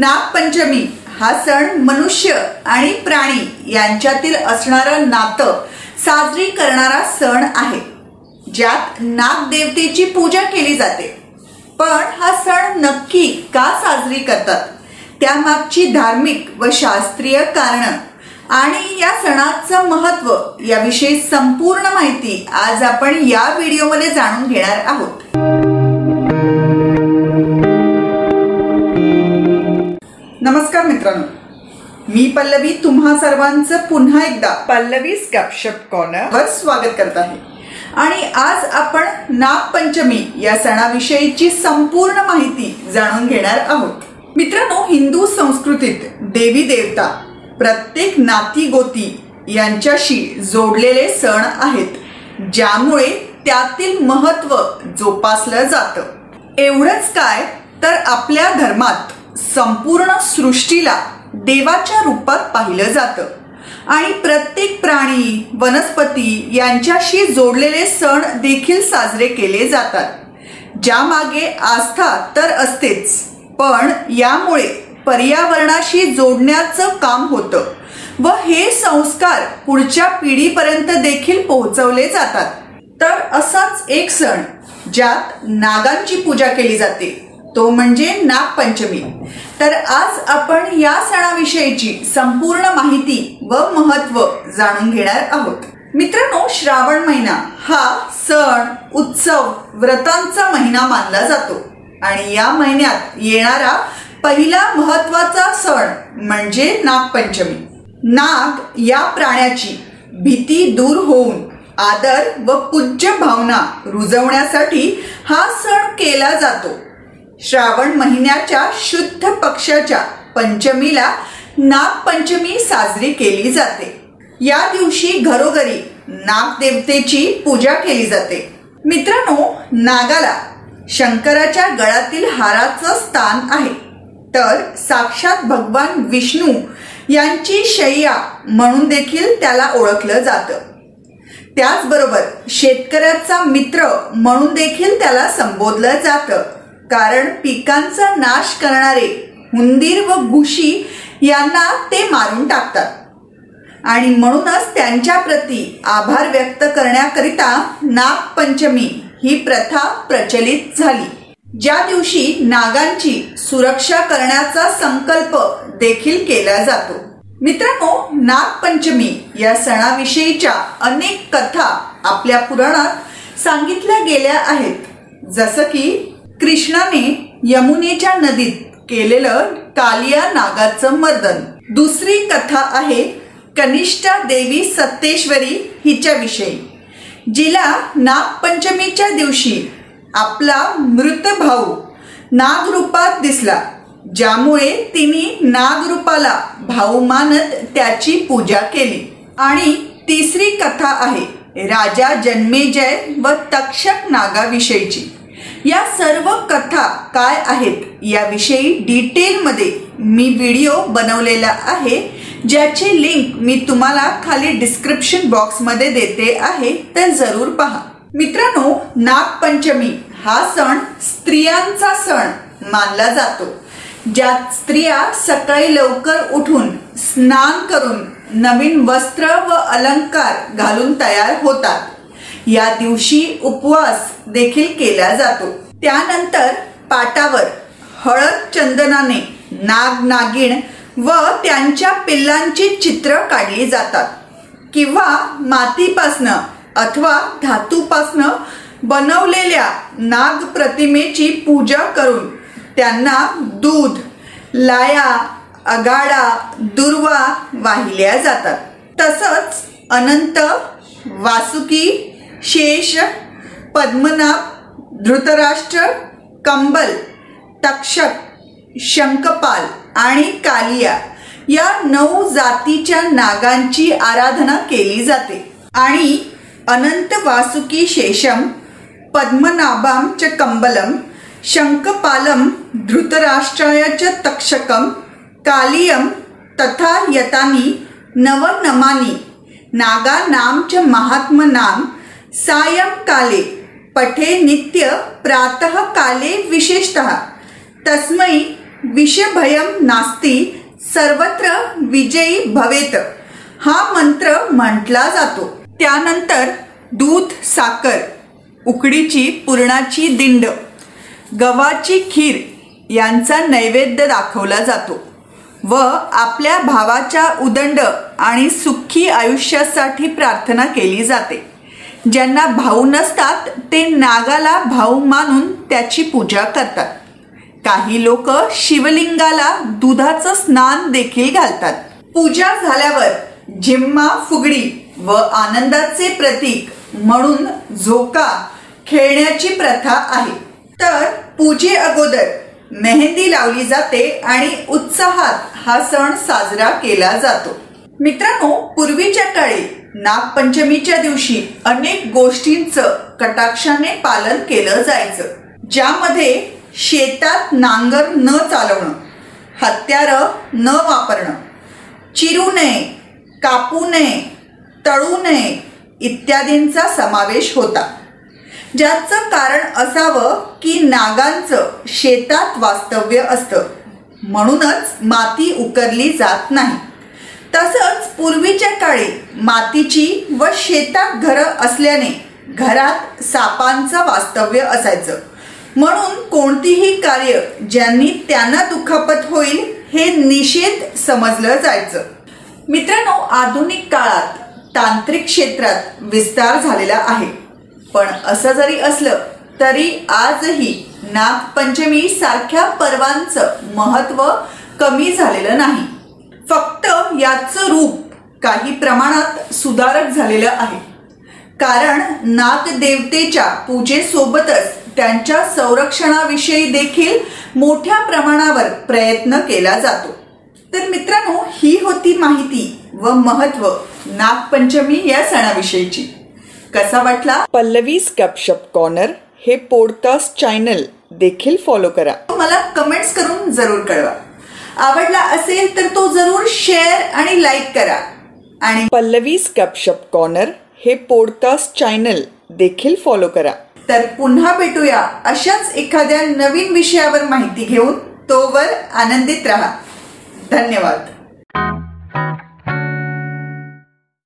नागपंचमी हा सण मनुष्य आणि प्राणी यांच्यातील असणारं नातं साजरी करणारा सण आहे ज्यात नागदेवतेची पूजा केली जाते. पण हा सण नक्की का साजरी करतात? त्यामागची धार्मिक व शास्त्रीय कारण आणि या सणाचं महत्त्व याविषयी संपूर्ण माहिती आज आपण या व्हिडिओमध्ये जाणून घेणार आहोत. नमस्कार मित्रांनो. मी पल्लवी तुम्हा सर्वांचं पुन्हा एकदा पल्लवी स्कॅपशप कॉर्नर वर स्वागत करत आहे. आणि आज आपण नागपंचमी या सणाविषयीची संपूर्ण माहिती जाणून घेणार आहोत. मित्रांनो हिंदू संस्कृतीत देवी देवता प्रत्येक नाती गोती यांच्याशी जोडलेले सण आहेत ज्यामुळे त्यातील महत्त्व जोपासलं जातं. एवढंच काय तर आपल्या धर्मात संपूर्ण सृष्टीला देवाच्या रूपात पाहिलं जातं. आणि प्रत्येक प्राणी वनस्पती यांच्याशी जोडलेले सण देखील साजरे केले जातात. ज्यामागे आस्था तर असतेच पण यामुळे पर्यावरणाशी जोडण्याचं काम होतं व हे संस्कार पुढच्या पिढीपर्यंत देखील पोहोचवले जातात. तर असाच एक सण ज्यात नागांची पूजा केली जाते. तो म्हणजे नागपंचमी. तर आज आपण या सणाविषयीची संपूर्ण माहिती व महत्त्व जाणून घेणार आहोत. मित्रांनो श्रावण महिना हा सण उत्सव व्रतांचा महिना मानला जातो. आणि या महिन्यात येणारा पहिला महत्त्वाचा सण म्हणजे नागपंचमी. नाग या प्राण्याची भीती दूर होऊन आदर व पूज्य भावना रुजवण्यासाठी हा सण केला जातो. श्रावण महिन्याच्या शुद्ध पक्षाच्या पंचमीला नागपंचमी साजरी केली जाते. या दिवशी घरोघरी नागदेवतेची पूजा केली जाते. मित्रांनो नागाला शंकराच्या गळातील हाराचं स्थान आहे. तर साक्षात भगवान विष्णू यांची शय्या म्हणून देखील त्याला ओळखलं जातं. त्याचबरोबर शेतकऱ्याचा मित्र म्हणून देखील त्याला संबोधलं जातं. कारण पिकांचा नाश करणारे हुंदीर व घुशी यांना ते मारून टाकतात. आणि म्हणूनच त्यांच्या प्रती आभार व्यक्त करण्याकरिता नागपंचमी ही प्रथा प्रचलित झाली. ज्या दिवशी नागांची सुरक्षा करण्याचा संकल्प देखील केला जातो. मित्रांनो नागपंचमी या सणाविषयीच्या अनेक कथा आपल्या पुराणात सांगितल्या गेल्या आहेत. जसं की कृष्णाने यमुनेच्या नदीत केलेलं कालिया नागाचं मर्दन. दुसरी कथा आहे कनिष्ठा देवी सत्तेश्वरी हिच्याविषयी जिला नागपंचमीच्या दिवशी आपला मृत भाऊ नागरूपात दिसला ज्यामुळे तिने नागरूपाला भाऊ मानत त्याची पूजा केली. आणि तिसरी कथा आहे राजा जन्मेजय व तक्षक नागाविषयीची. या सर्व कथा काय आहेत याविषयी डिटेलमध्ये मी व्हिडिओ बनवलेला आहे ज्याची लिंक मी तुम्हाला खाली डिस्क्रिप्शन बॉक्समध्ये देते आहे तर जरूर पहा. मित्रांनो नागपंचमी हा सण स्त्रियांचा सण मानला जातो ज्यात स्त्रिया सकाळी लवकर उठून स्नान करून नवीन वस्त्र व अलंकार घालून तयार होतात. या दिवशी उपवास देखील केला जातो. त्यानंतर पाटावर हळद चंदनाने नाग नागिण व त्यांच्या पिल्लांची चित्र काढली जातात. किंवा मातीपासनं अथवा धातूपासनं बनवलेल्या नाग प्रतिमेची पूजा करून त्यांना दूध लाया अगाडा दुर्वा वाहिल्या जातात. तसंच अनंत वासुकी शेष पद्मनाभ धृतराष्ट्र कंबल तक्षक शंकपाल आणि कालिया या नऊ जातीच्या नागांची आराधना केली जाते. आणि अनंत वासुकी शेषम पद्मनाभाम च कंबलम शंकपालम धृतराष्ट्राय च तक्षकम कालियम तथा यतानी नवनमानी नागा नाम च महात्म सायंकाले पठे नित्य प्रातः काले विशेषतः। तस्मै विषभयम नास्ती सर्वत्र विजयी भवेत हा मंत्र म्हटला जातो। त्यानंतर दूध साखर उकडीची पुरणाची दिंड गव्हाची खीर यांचा नैवेद्य दाखवला जातो व आपल्या भावाच्या उदंड आणि सुखी आयुष्यासाठी प्रार्थना केली जाते। ज्यांना भाऊ नसतात ते नागाला भाऊ मानून त्याची पूजा करतात. काही लोक शिवलिंगाला दुधाचं स्नान देखील घालतात. पूजा झाल्यावर झिम्मा फुगडी व आनंदाचे प्रतीक म्हणून झोका खेळण्याची प्रथा आहे. तर पूजे अगोदर मेहंदी लावली जाते आणि उत्साहात हा सण साजरा केला जातो. मित्रांनो पूर्वीच्या काळी नागपंचमीच्या दिवशी अनेक गोष्टींचं कटाक्षाने पालन केलं जायचं ज्यामध्ये शेतात नांगर न चालवणं हत्यार न वापरणं चिरू नये कापू नये तळू नये इत्यादींचा समावेश होता. ज्याचं कारण असावं की नागांचं शेतात वास्तव्य असतं. म्हणूनच माती उकरली जात नाही. तसंच पूर्वीच्या काळी मातीची व शेतात घरं असल्याने घरात सापांचं वास्तव्य असायचं. म्हणून कोणतीही कार्य ज्यांनी त्यांना दुखापत होईल हे निषेध समजलं जायचं. मित्रांनो आधुनिक काळात तांत्रिक क्षेत्रात विस्तार झालेला आहे. पण असं जरी असलं तरी आजही नागपंचमी सारख्या पर्वांचं महत्त्व कमी झालेलं नाही. फक्त याचं रूप काही प्रमाणात सुधारक झालेलं आहे. कारण नागदेवतेच्या पूजेसोबतच त्यांच्या संरक्षणाविषयी देखील मोठ्या प्रमाणावर प्रयत्न केला जातो. तर मित्रांनो ही होती माहिती व महत्त्व नागपंचमी या सणाविषयीची. कसा वाटला? पल्लवीज गपशप कॉर्नर हे पॉडकास्ट चॅनल देखील फॉलो करा. मला कमेंट्स करून जरूर कळवा. आवडला असेल तर तो जरूर शेअर आणि लाईक करा. आणि पल्लवीज गपशप कॉर्नर हे पॉडकास्ट चॅनल देखील फॉलो करा. तर पुन्हा भेटूया अशाच एखाद्या नवीन विषयावर माहिती घेऊन तोवर आनंदित राहा. धन्यवाद.